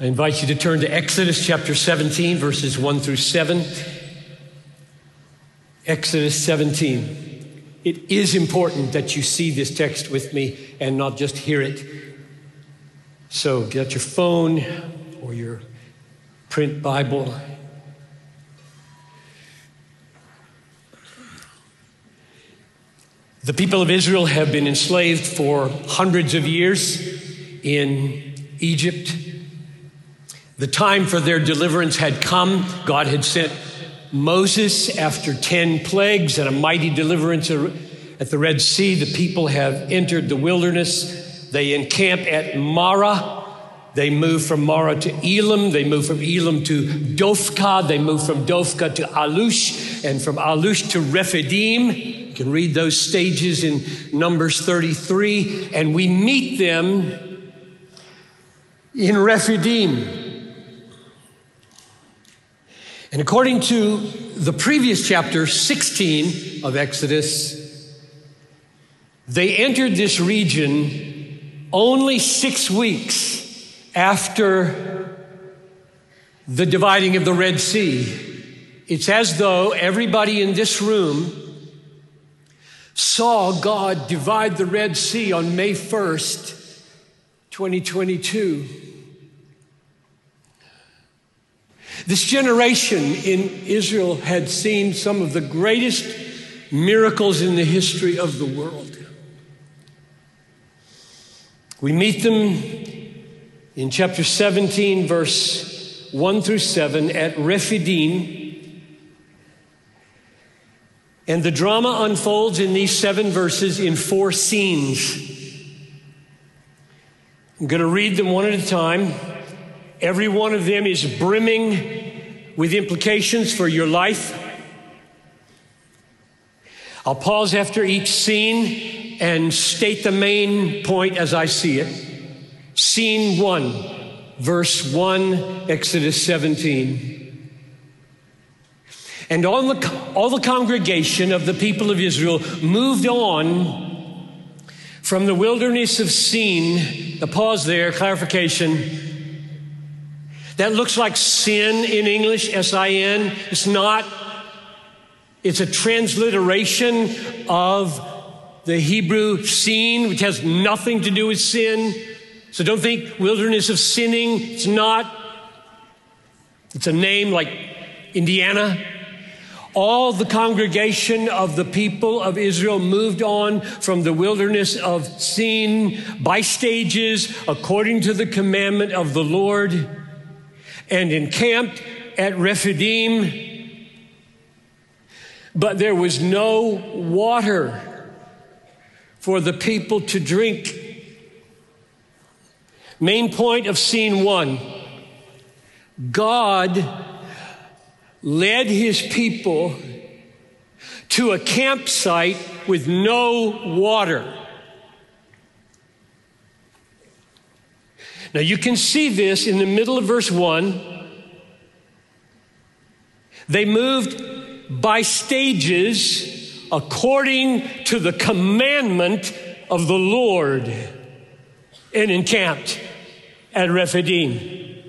I invite you to turn to Exodus chapter 17, verses 1 through 7. Exodus 17. It is important that you see this text with me and not just hear it. So get your phone or your print Bible. The people of Israel have been enslaved for hundreds of years in Egypt. The time for their deliverance had come. God had sent Moses after 10 plagues and a mighty deliverance at the Red Sea. The people have entered the wilderness. They encamp at Marah. They move from Marah to Elim. They move from Elim to Dophkah. They move from Dophkah to Alush and from Alush to Rephidim. You can read those stages in Numbers 33. And we meet them in Rephidim. And according to the previous chapter 16 of Exodus, they entered this region only six weeks after the dividing of the Red Sea. It's as though everybody in this room saw God divide the Red Sea on May 1st, 2022. This generation in Israel had seen some of the greatest miracles in the history of the world. We meet them in chapter 17, verse 1 through 7 at Rephidim. And the drama unfolds in these seven verses in four scenes. I'm going to read them one at a time. Every one of them is brimming with implications for your life. I'll pause after each scene and state the main point as I see it. Scene one, verse one, Exodus 17. And all the, all the congregation of the people of Israel moved on from the wilderness of Sin. The pause there, clarification that looks like sin in English, S I N. It's not. It's a transliteration of the Hebrew sin, which has nothing to do with sin. So don't think wilderness of sinning. It's not. It's a name like Indiana. All the congregation of the people of Israel moved on from the wilderness of sin by stages according to the commandment of the Lord and encamped at Rephidim, but there was no water for the people to drink. Main point of scene one God led his people to a campsite with no water. Now you can see this in the middle of verse 1. They moved by stages according to the commandment of the Lord and encamped at Rephidim.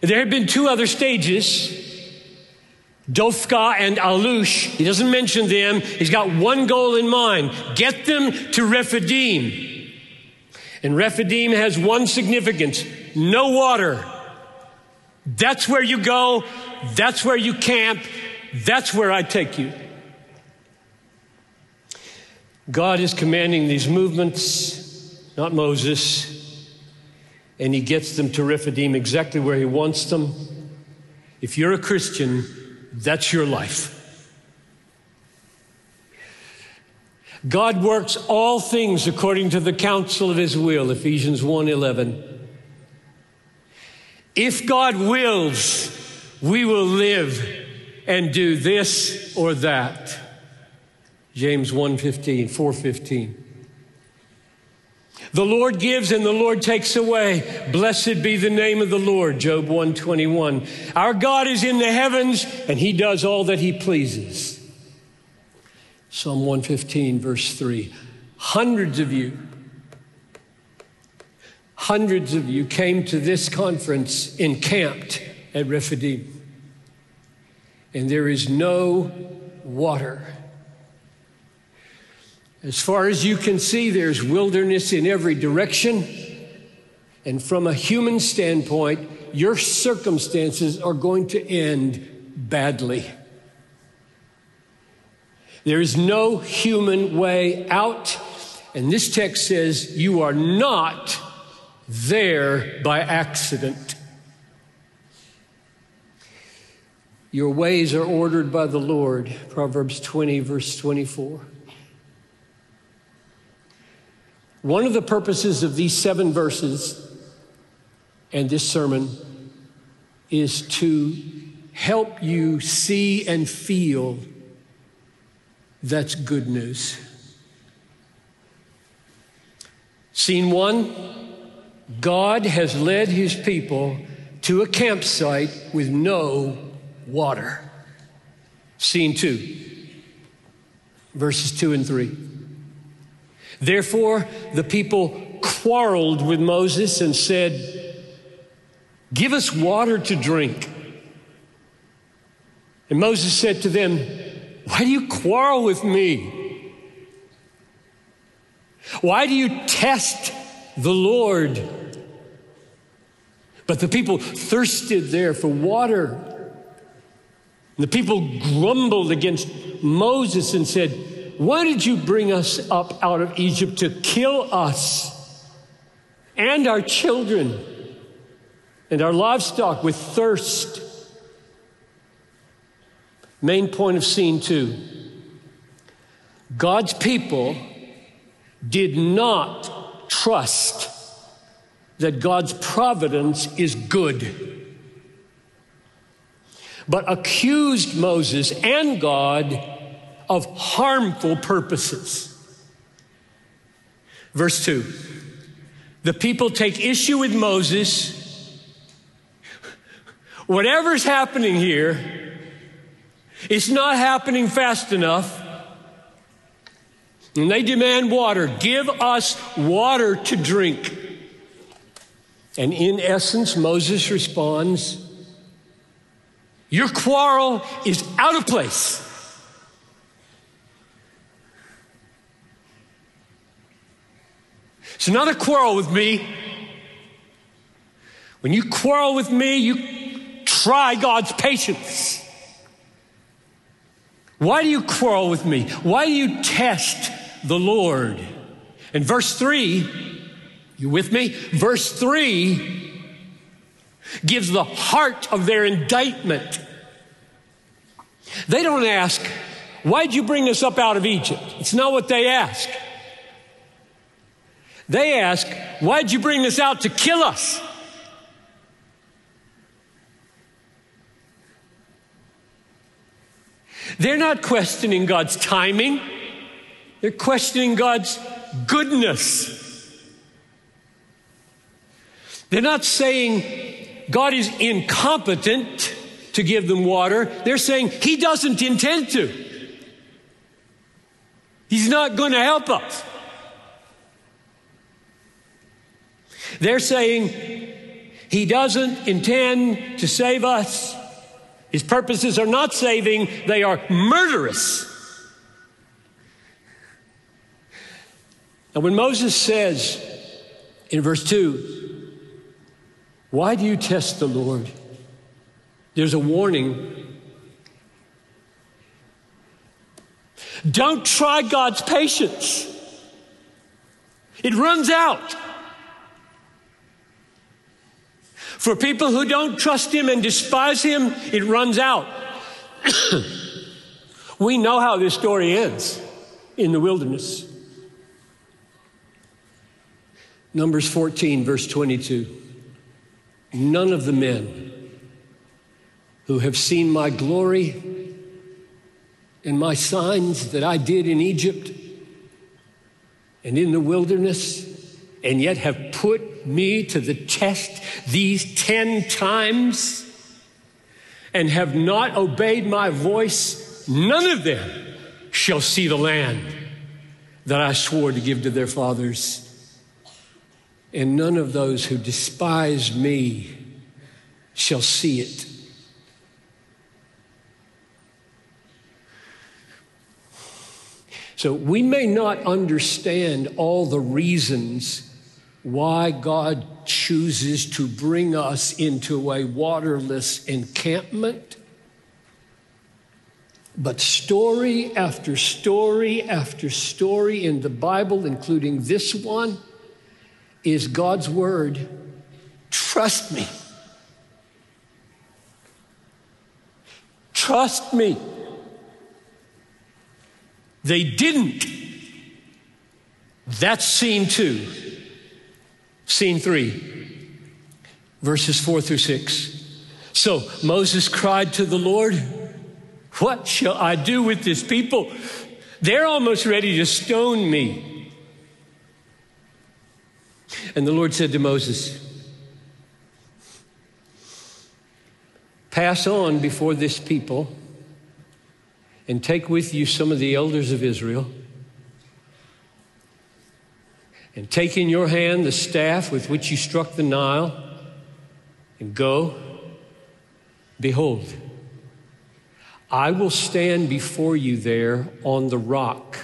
There had been two other stages, Dophkah and Alush. He doesn't mention them. He's got one goal in mind get them to Rephidim. And Rephidim has one significance no water. That's where you go, that's where you camp, that's where I take you. God is commanding these movements, not Moses, and he gets them to Rephidim exactly where he wants them. If you're a Christian, that's your life. God works all things according to the counsel of his will, Ephesians 1:11. If God wills, we will live and do this or that. James 1:15, 4:15. The Lord gives and the Lord takes away. Blessed be the name of the Lord, Job 121. Our God is in the heavens and he does all that he pleases. Psalm 115, verse 3. Hundreds of you Hundreds of you came to this conference encamped at Rephidim, and there is no water. As far as you can see, there's wilderness in every direction. And from a human standpoint, your circumstances are going to end badly. There is no human way out. And this text says you are not there by accident. Your ways are ordered by the Lord. Proverbs 20, verse 24. One of the purposes of these seven verses and this sermon is to help you see and feel that's good news. Scene one God has led his people to a campsite with no water. Scene two, verses two and three. Therefore, the people quarreled with Moses and said, Give us water to drink. And Moses said to them, Why do you quarrel with me? Why do you test the Lord? But the people thirsted there for water. The people grumbled against Moses and said, Why did you bring us up out of Egypt to kill us and our children? and our livestock with thirst. Main point of scene two. God's people did not trust that God's providence is good, but accused Moses and God of harmful purposes. Verse 2 The people take issue with Moses. Whatever's happening here, it's not happening fast enough. And they demand water. Give us water to drink. And in essence, Moses responds Your quarrel is out of place. It's not a quarrel with me. When you quarrel with me, you try God's patience? Why do you quarrel with me? Why do you test the Lord? And verse 3, you with me? Verse 3 gives the heart of their indictment. They don't ask, Why'd you bring us up out of Egypt? It's not what they ask. They ask, Why'd you bring us out to kill us? They're not questioning God's timing, they're questioning God's goodness. They're not saying God is incompetent to give them water. They're saying He doesn't intend to. He's not going to help us. They're saying He doesn't intend to save us. His purposes are not saving, they are murderous. And when Moses says in verse 2, Why do you test the Lord? There's a warning. Don't try God's patience, it runs out. For people who don't trust Him and despise Him, it runs out. we know how this story ends in the wilderness. Numbers 14, verse 22. None of the men who have seen my glory and my signs that I did in Egypt and in the wilderness, and yet have put me to the test these 10 times and have not obeyed my voice, none of them shall see the land that I swore to give to their fathers. and none of those who despise me shall see it. So we may not understand all the reasons why God chooses to bring us into a waterless encampment. But story after story after story in the Bible, including this one, is God's word. Trust me. Trust me. They didn't. That's scene two. Scene three, verses four through six. So Moses cried to the Lord, What shall I do with this people? They're almost ready to stone me. And the Lord said to Moses, Pass on before this people and take with you some of the elders of Israel. And take in your hand the staff with which you struck the Nile, and go. Behold, I will stand before you there on the rock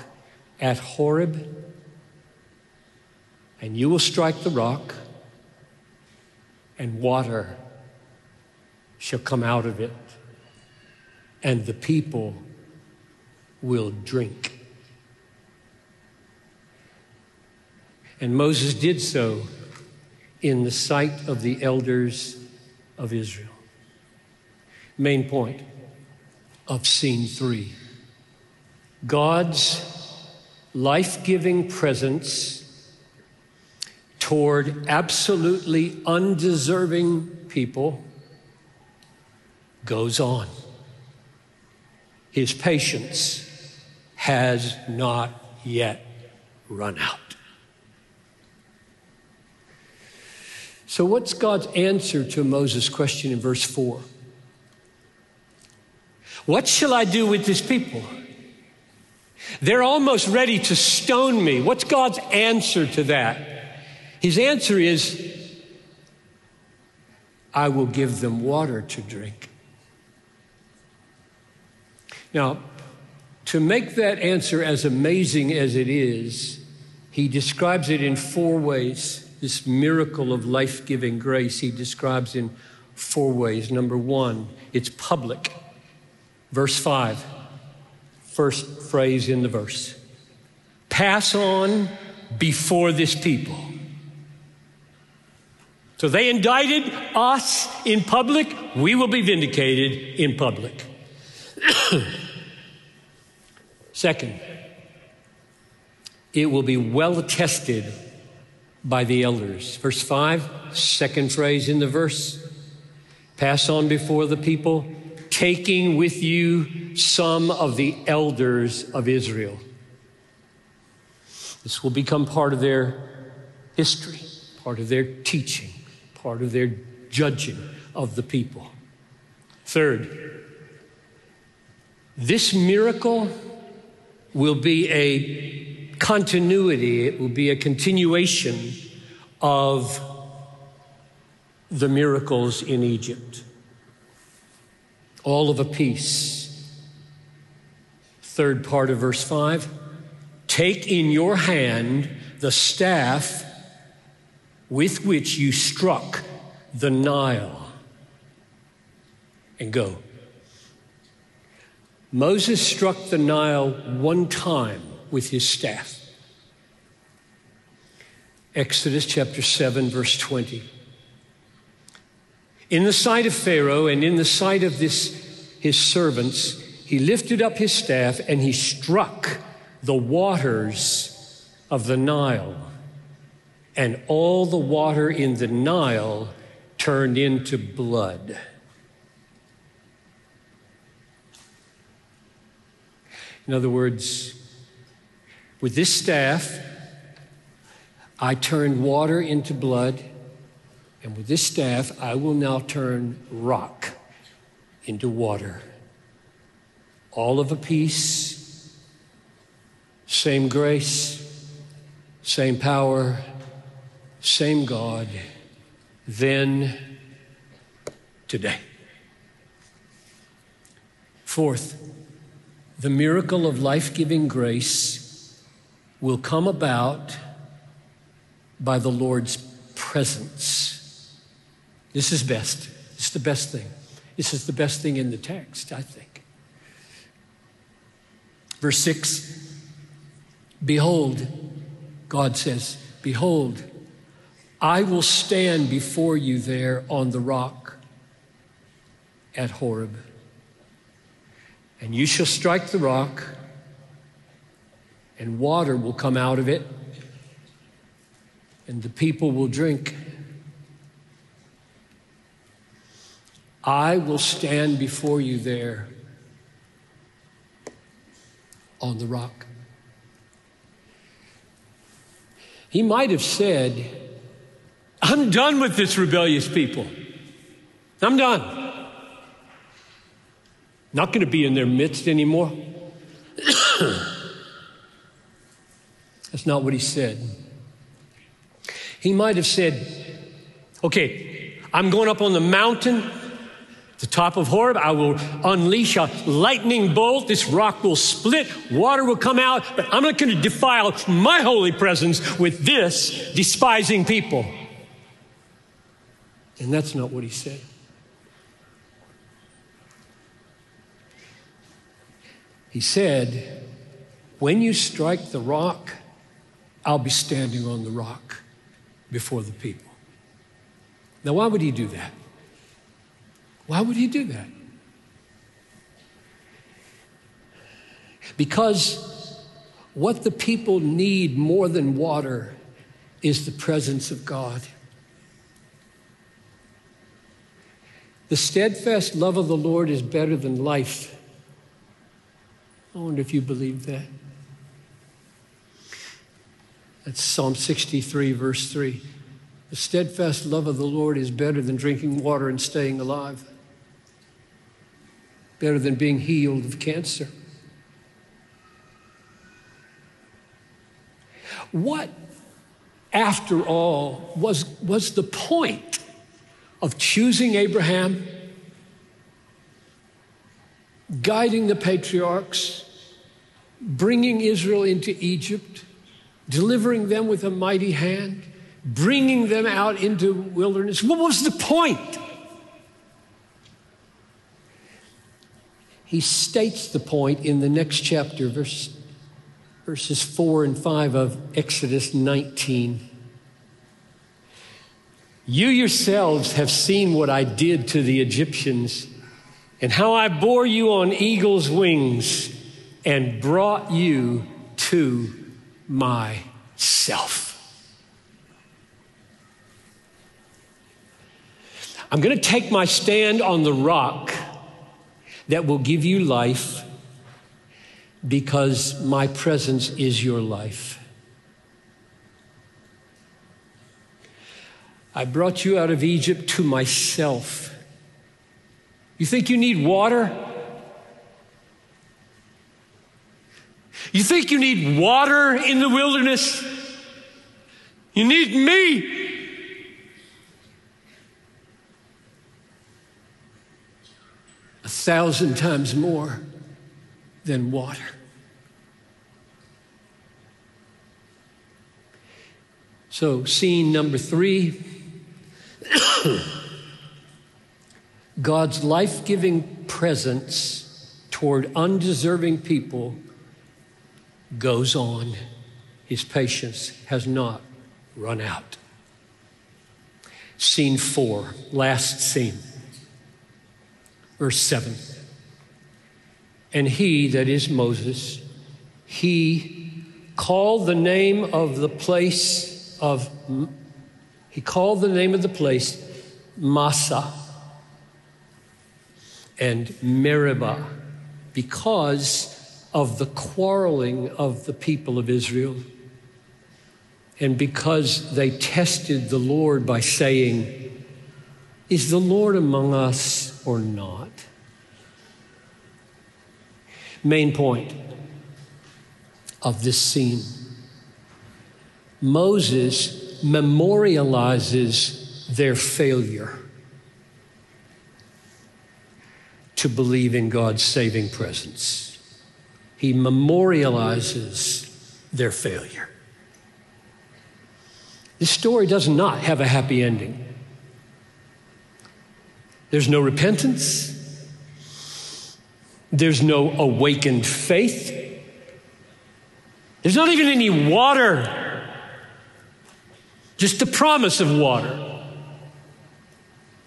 at Horeb, and you will strike the rock, and water shall come out of it, and the people will drink. And Moses did so in the sight of the elders of Israel. Main point of scene three God's life giving presence toward absolutely undeserving people goes on. His patience has not yet run out. So, what's God's answer to Moses' question in verse 4? What shall I do with this people? They're almost ready to stone me. What's God's answer to that? His answer is, I will give them water to drink. Now, to make that answer as amazing as it is, he describes it in four ways. This miracle of life giving grace, he describes in four ways. Number one, it's public. Verse five, first phrase in the verse pass on before this people. So they indicted us in public, we will be vindicated in public. Second, it will be well attested by the elders. Verse 5, second phrase in the verse pass on before the people, taking with you some of the elders of Israel. This will become part of their history, part of their teaching, part of their judging of the people. Third, this miracle will be a continuity, it will be a continuation of the miracles in Egypt. All of a piece. Third part of verse 5 Take in your hand the staff with which you struck the Nile and go. Moses struck the Nile one time with his staff. Exodus chapter 7, verse 20. In the sight of Pharaoh and in the sight of this, his servants, he lifted up his staff and he struck the waters of the Nile. And all the water in the Nile turned into blood. In other words, with this staff, I turned water into blood, and with this staff, I will now turn rock into water. All of a piece, same grace, same power, same God, then, today. Fourth, the miracle of life giving grace will come about by the Lord's presence. This is best. It's the best thing. This is the best thing in the text, I think. Verse 6 Behold, God says, Behold, I will stand before you there on the rock at Horeb. And you shall strike the rock, and water will come out of it, and the people will drink. I will stand before you there on the rock. He might have said, I'm done with this rebellious people. I'm done. Not going to be in their midst anymore. That's not what he said. He might have said, Okay, I'm going up on the mountain the top of Horeb, I will unleash a lightning bolt. This rock will split, water will come out, but I'm not going to defile my holy presence with this despising people. And that's not what he said. He said, When you strike the rock, I'll be standing on the rock before the people. Now, why would he do that? Why would he do that? Because what the people need more than water is the presence of God. The steadfast love of the Lord is better than life. I wonder if you believe that. That's Psalm 63, verse 3. The steadfast love of the Lord is better than drinking water and staying alive better than being healed of cancer. What, after all, was, was the point of choosing Abraham, guiding the patriarchs, bringing Israel into Egypt, delivering them with a mighty hand, bringing them out into wilderness? What was the point? he states the point in the next chapter, verse, verses 4 and 5 of Exodus 19. You yourselves have seen what I did to the Egyptians and how I bore you on eagle's wings and brought you to myself. I'm going to take my stand on the rock that will give you life because my presence is your life. I brought you out of Egypt to myself. You think you need water? You think you need water in the wilderness? You need me. a thousand times more than water. So, scene number three God's life giving presence toward undeserving people goes on. His patience has not run out. Scene four, last scene verse 7. And he, that is Moses, he called the name of the place of, he called the name of the place Massah and Meribah because of the quarreling of the people of Israel and because they tested the Lord by saying, Is the Lord among us or not. Main point of this scene Moses memorializes their failure to believe in God's saving presence. He memorializes their failure. This story does not have a happy ending. There's no repentance. There's no awakened faith. There's not even any water, just the promise of water.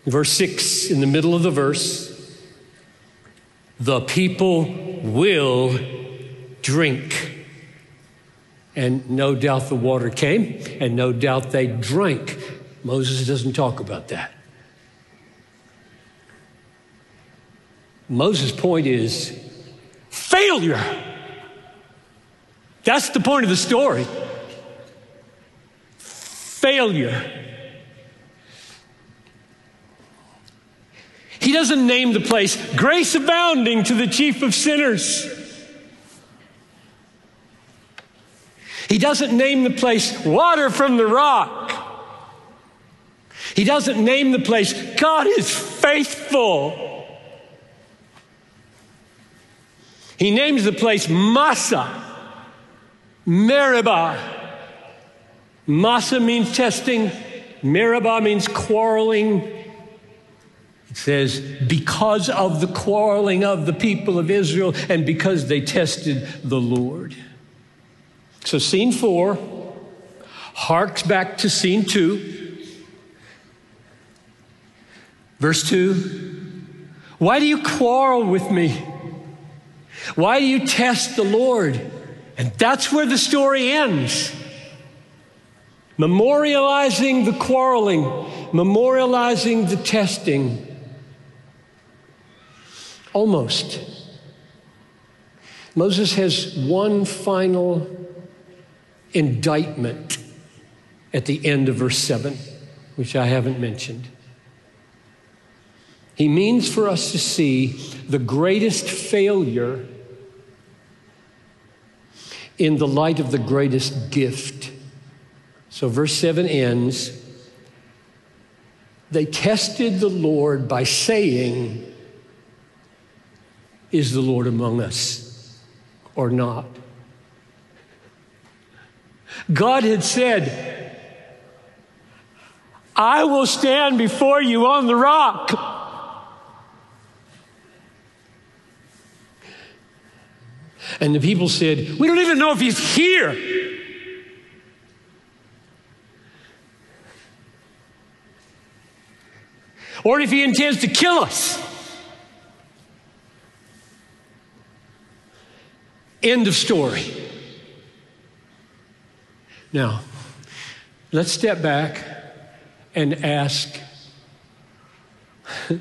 Verse 6, in the middle of the verse, the people will drink. And no doubt the water came, and no doubt they drank. Moses doesn't talk about that. Moses' point is failure. That's the point of the story. Failure. He doesn't name the place grace abounding to the chief of sinners. He doesn't name the place water from the rock. He doesn't name the place God is faithful. He names the place Massah, Meribah. Massah means testing, Meribah means quarreling. It says, because of the quarreling of the people of Israel and because they tested the Lord. So, scene four harks back to scene two. Verse two Why do you quarrel with me? Why do you test the Lord? And that's where the story ends. Memorializing the quarreling, memorializing the testing. Almost. Moses has one final indictment at the end of verse 7, which I haven't mentioned. He means for us to see the greatest failure in the light of the greatest gift. So, verse 7 ends They tested the Lord by saying, Is the Lord among us or not? God had said, I will stand before you on the rock. And the people said, We don't even know if he's here. Or if he intends to kill us. End of story. Now, let's step back and ask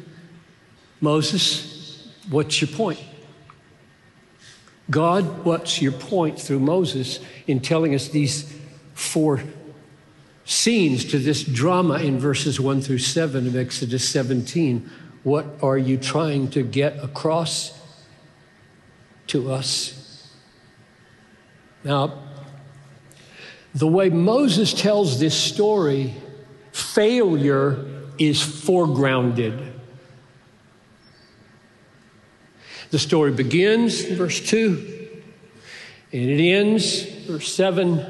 Moses, what's your point? God, what's your point through Moses in telling us these four scenes to this drama in verses 1 through 7 of Exodus 17? What are you trying to get across to us? Now, the way Moses tells this story, failure is foregrounded. The story begins, verse 2, and it ends, verse 7,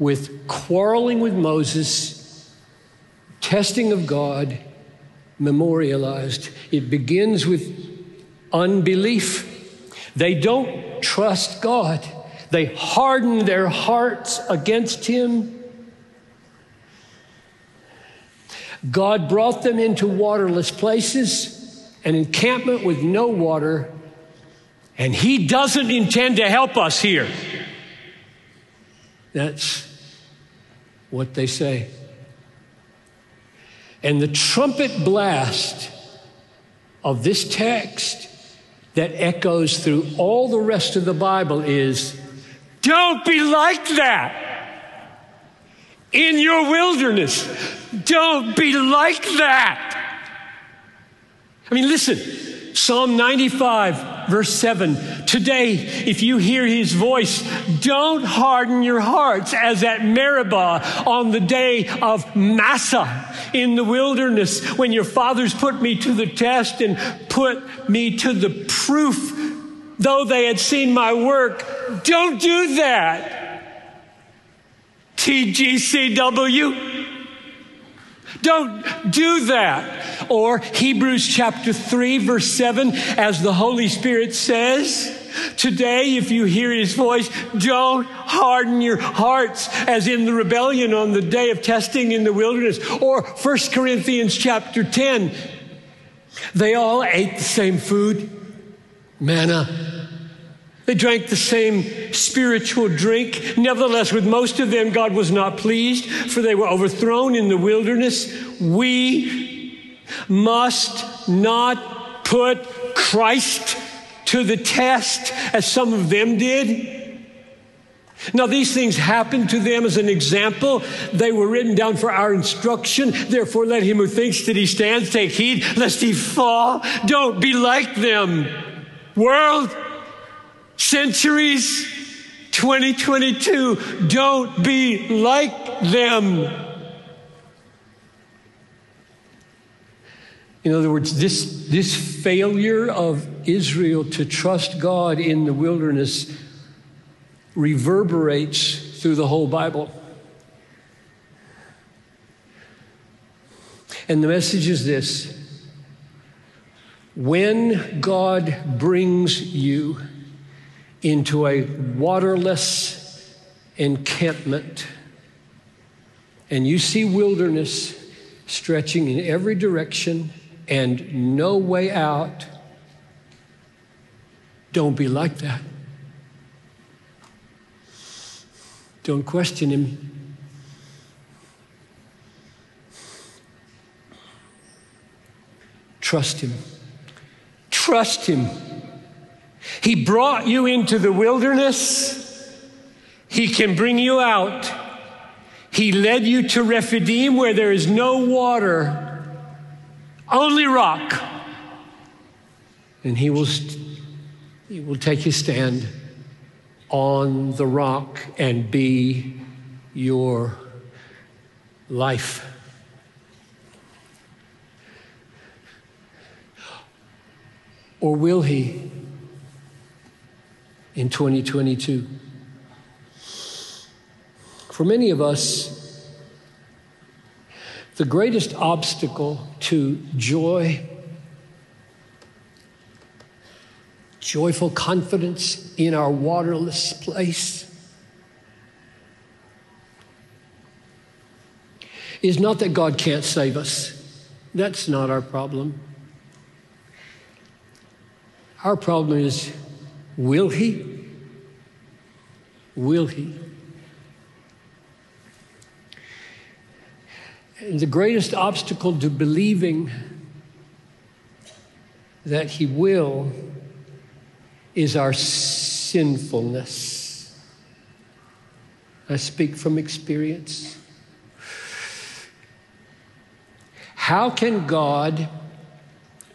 with quarreling with Moses, testing of God, memorialized. It begins with unbelief. They don't trust God, they hardened their hearts against Him. God brought them into waterless places an encampment with no water, and He doesn't intend to help us here. That's what they say. And the trumpet blast of this text that echoes through all the rest of the Bible is don't be like that in your wilderness. Don't be like that. I mean, listen, Psalm 95, verse 7. Today, if you hear his voice, don't harden your hearts as at Meribah on the day of Massah in the wilderness when your fathers put me to the test and put me to the proof, though they had seen my work. Don't do that. TGCW. Don't do that. Or Hebrews chapter 3, verse 7, as the Holy Spirit says, Today, if you hear his voice, don't harden your hearts as in the rebellion on the day of testing in the wilderness. Or 1 Corinthians chapter 10, they all ate the same food, manna they drank the same spiritual drink. Nevertheless, with most of them, God was not pleased, for they were overthrown in the wilderness. We must not put Christ to the test as some of them did. Now, these things happened to them as an example. They were written down for our instruction. Therefore, let him who thinks that he stands take heed lest he fall. Don't be like them. World, centuries 2022 don't be like them. In other words this, this failure of israel to trust god in the wilderness reverberates through the whole bible. And the message is this when god brings you into a waterless encampment, and you see wilderness stretching in every direction and no way out, don't be like that. Don't question him. Trust him. Trust him. He brought you into the wilderness. He can bring you out. He led you to Rephidim where there is no water, only rock. And he will, he will take his stand on the rock and be your life. Or will he? in 2022. For many of us, the greatest obstacle to joy, joyful confidence in our waterless place, is not that God can't save us. That's not our problem. Our problem is Will he? Will he? And the greatest obstacle to believing that he will is our sinfulness. I speak from experience. How can God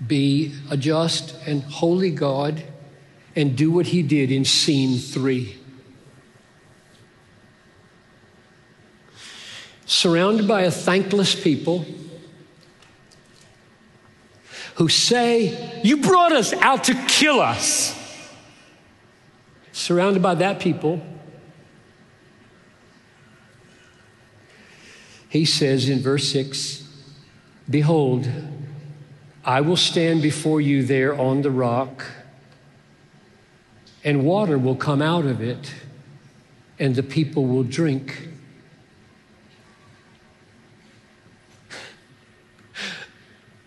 be a just and holy God? and do what he did in scene three. Surrounded by a thankless people who say, You brought us out to kill us. Surrounded by that people, he says in verse 6 Behold, I will stand before you there on the rock and water will come out of it, and the people will drink.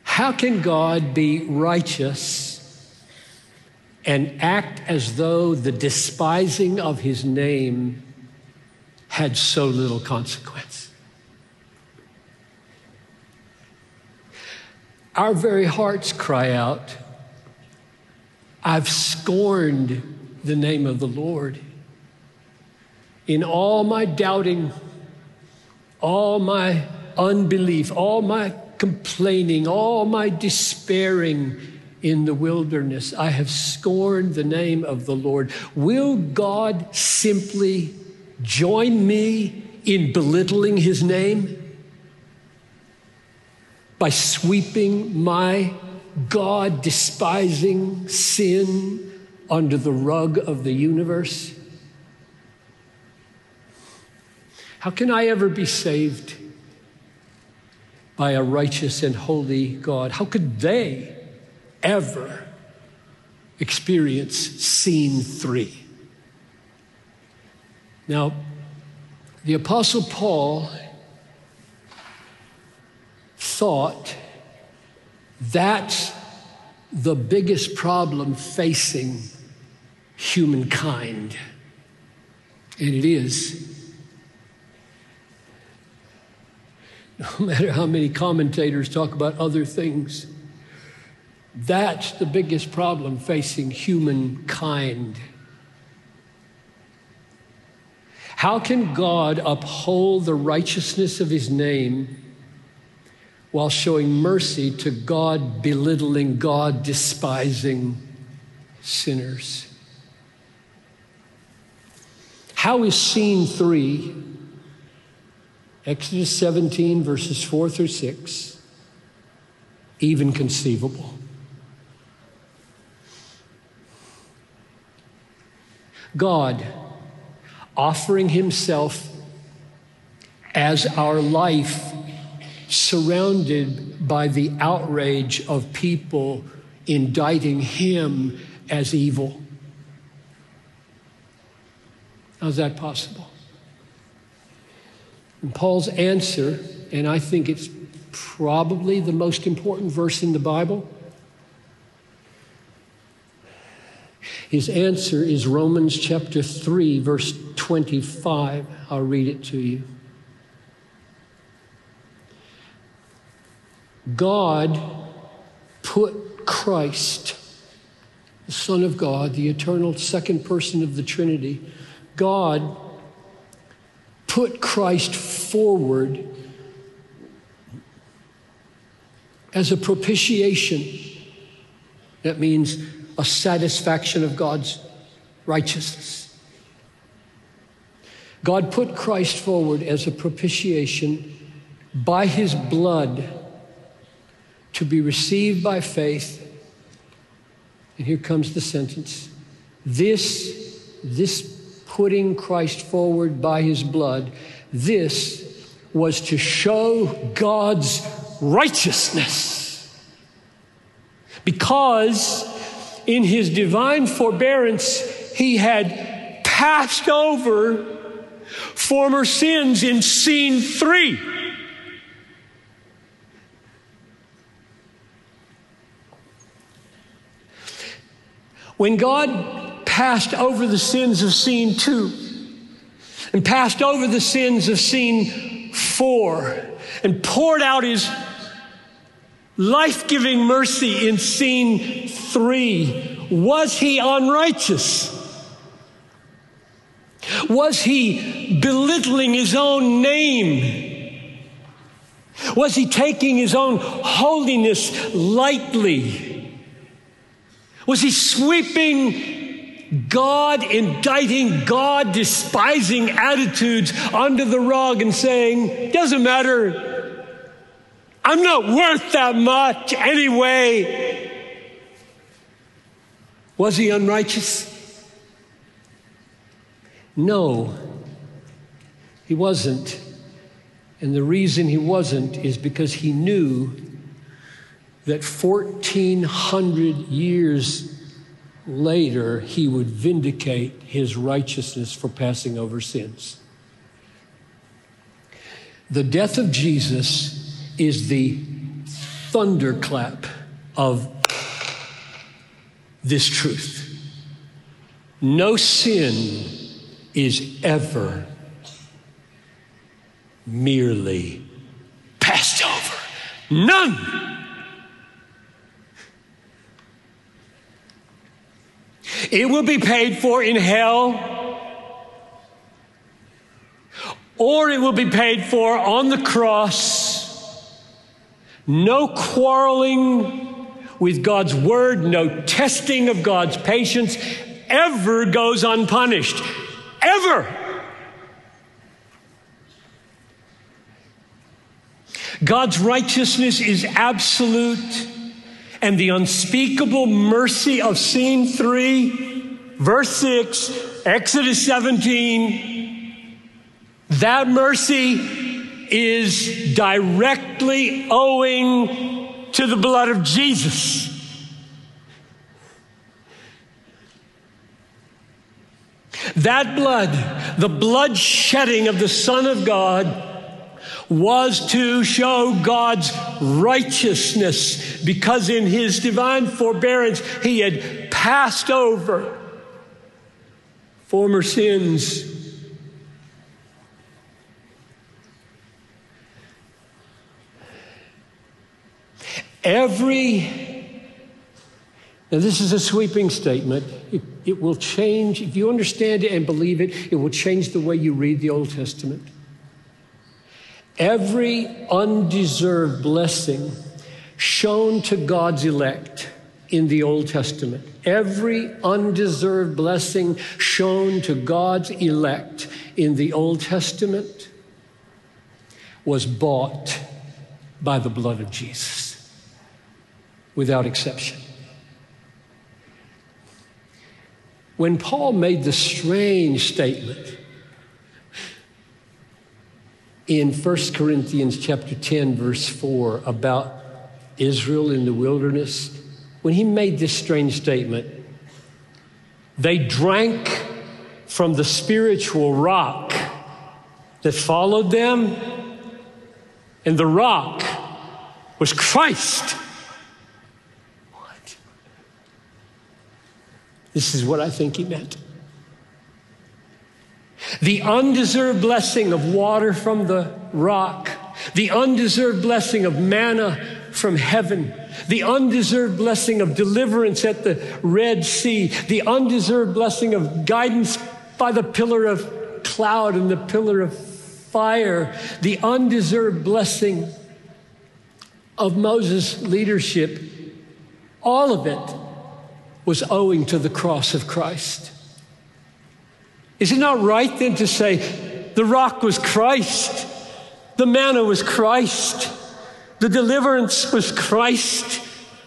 How can God be righteous and act as though the despising of his name had so little consequence? Our very hearts cry out, I've scorned the name of the Lord. In all my doubting, all my unbelief, all my complaining, all my despairing, in the wilderness. I have scorned the name of the Lord. Will God simply join me in belittling his name? By sweeping my God despising sin under the rug of the universe? How can I ever be saved by a righteous and holy God? How could they ever experience scene three? Now, the Apostle Paul thought that's the biggest problem facing humankind. And it is. No matter how many commentators talk about other things, that's the biggest problem facing humankind. How can God uphold the righteousness of his name while showing mercy to God belittling, God despising sinners? How is scene three, Exodus 17, verses 4 through 6, even conceivable? God offering himself as our life, surrounded by the outrage of people indicting him as evil. How's that possible? And Paul's answer, and I think it's probably the most important verse in the Bible. His answer is Romans chapter 3, verse 25. I'll read it to you. God put Christ, the Son of God, the eternal second person of the Trinity, God put Christ forward as a propitiation. That means a satisfaction of God's righteousness. God put Christ forward as a propitiation by his blood to be received by faith. And here comes the sentence. This, this putting Christ forward by his blood, this was to show God's righteousness. Because in his divine forbearance, he had passed over former sins in scene three. When God passed over the sins of scene two and passed over the sins of scene four and poured out his life giving mercy in scene three. Was he unrighteous? Was he belittling his own name? Was he taking his own holiness lightly? Was he sweeping God, indicting God, despising attitudes under the rug and saying, doesn't matter, I'm not worth that much anyway. Was he unrighteous? No, he wasn't. And the reason he wasn't is because he knew that 1,400 years later he would vindicate his righteousness for passing over sins. The death of Jesus is the thunderclap of this truth. No sin is ever merely passed over. None. It will be paid for in hell, or it will be paid for on the cross no quarreling with God's word, no testing of God's patience ever goes unpunished. Ever. God's righteousness is absolute, and the unspeakable mercy of scene three, verse six, Exodus 17, that mercy is directly owing to the blood of Jesus. That blood, the blood shedding of the Son of God, was to show God's righteousness because in his divine forbearance he had passed over former sins. Every, now this is a sweeping statement. It, it will change, if you understand it and believe it, it will change the way you read the Old Testament. Every undeserved blessing shown to God's elect in the Old Testament, every undeserved blessing shown to God's elect in the Old Testament was bought by the blood of Jesus, without exception. When Paul made the strange statement, in 1 Corinthians chapter 10 verse 4 about Israel in the wilderness. When he made this strange statement they drank from the spiritual rock that followed them and the rock was Christ. What? This is what I think he meant the undeserved blessing of water from the rock, the undeserved blessing of manna from heaven, the undeserved blessing of deliverance at the Red Sea, the undeserved blessing of guidance by the pillar of cloud and the pillar of fire, the undeserved blessing of Moses' leadership, all of it was owing to the cross of Christ. Is it not right then to say the rock was Christ, the manna was Christ, the deliverance was Christ,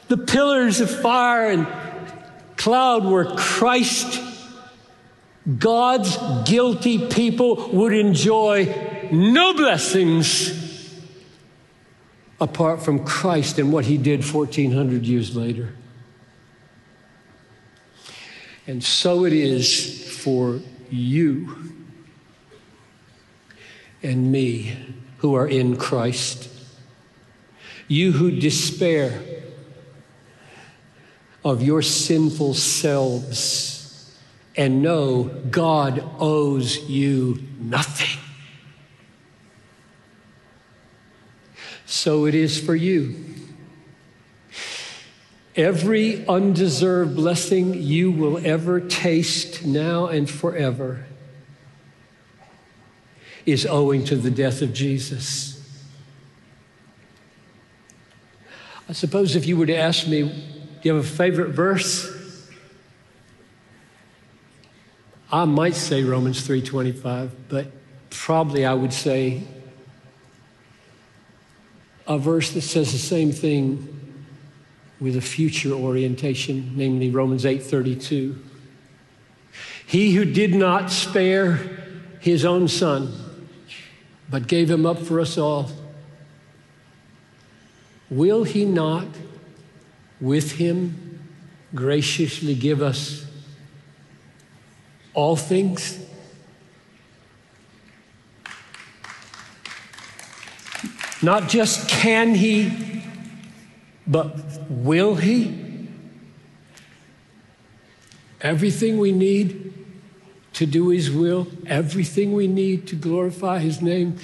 the pillars of fire and cloud were Christ? God's guilty people would enjoy no blessings apart from Christ and what he did 1400 years later. And so it is for you and me who are in Christ. You who despair of your sinful selves and know God owes you nothing. So it is for you. Every undeserved blessing you will ever taste now and forever is owing to the death of Jesus. I suppose if you were to ask me, do you have a favorite verse? I might say Romans 3:25, but probably I would say a verse that says the same thing with a future orientation, namely Romans 8:32. He who did not spare his own son, but gave him up for us all, will he not with him graciously give us all things? Not just can he but will He? Everything we need to do His will, everything we need to glorify His name,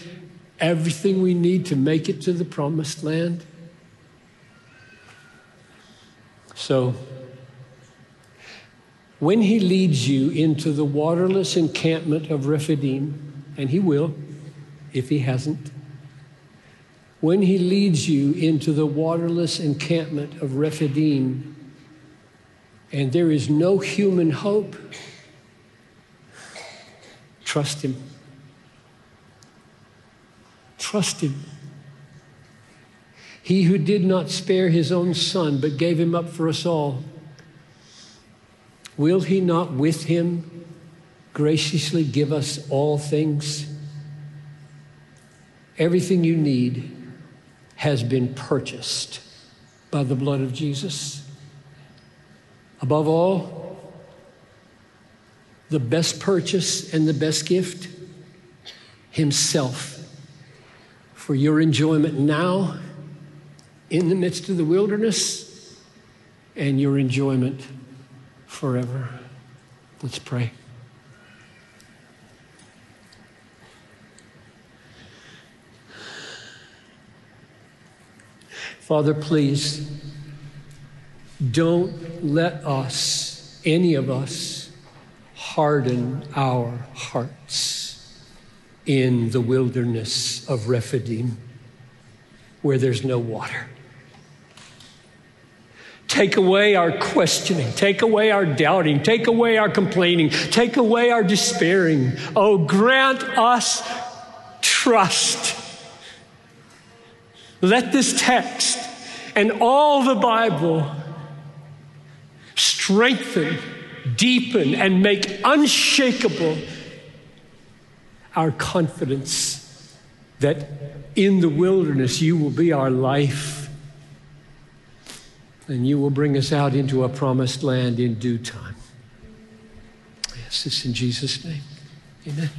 everything we need to make it to the promised land. So, when He leads you into the waterless encampment of Rephidim, and He will, if He hasn't, when he leads you into the waterless encampment of Rephidim, and there is no human hope, trust him. Trust him. He who did not spare his own son, but gave him up for us all, will he not with him graciously give us all things? Everything you need has been purchased by the blood of Jesus. Above all, the best purchase and the best gift, Himself, for your enjoyment now in the midst of the wilderness and your enjoyment forever. Let's pray. Father, please don't let us, any of us, harden our hearts in the wilderness of Rephidim where there's no water. Take away our questioning. Take away our doubting. Take away our complaining. Take away our despairing. Oh, grant us trust. Let this text and all the Bible strengthen, deepen, and make unshakable our confidence that in the wilderness you will be our life and you will bring us out into a promised land in due time. Yes, this in Jesus' name. Amen.